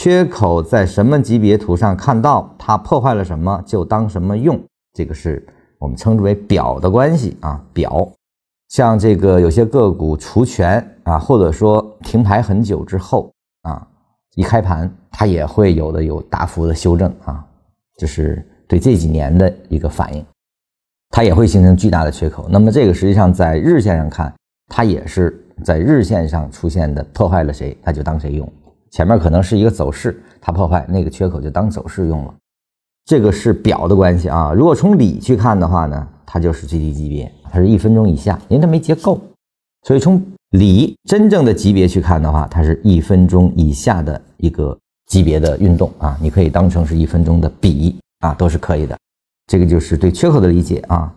缺口在什么级别图上看到，它破坏了什么就当什么用，这个是我们称之为表的关系啊。表，像这个有些个股除权啊，或者说停牌很久之后啊，一开盘它也会有的有大幅的修正啊，这是对这几年的一个反应，它也会形成巨大的缺口。那么这个实际上在日线上看，它也是在日线上出现的破坏了谁，它就当谁用。前面可能是一个走势，它破坏那个缺口就当走势用了，这个是表的关系啊。如果从里去看的话呢，它就是最低级别，它是一分钟以下，因为它没结构，所以从里真正的级别去看的话，它是一分钟以下的一个级别的运动啊，你可以当成是一分钟的比啊，都是可以的。这个就是对缺口的理解啊。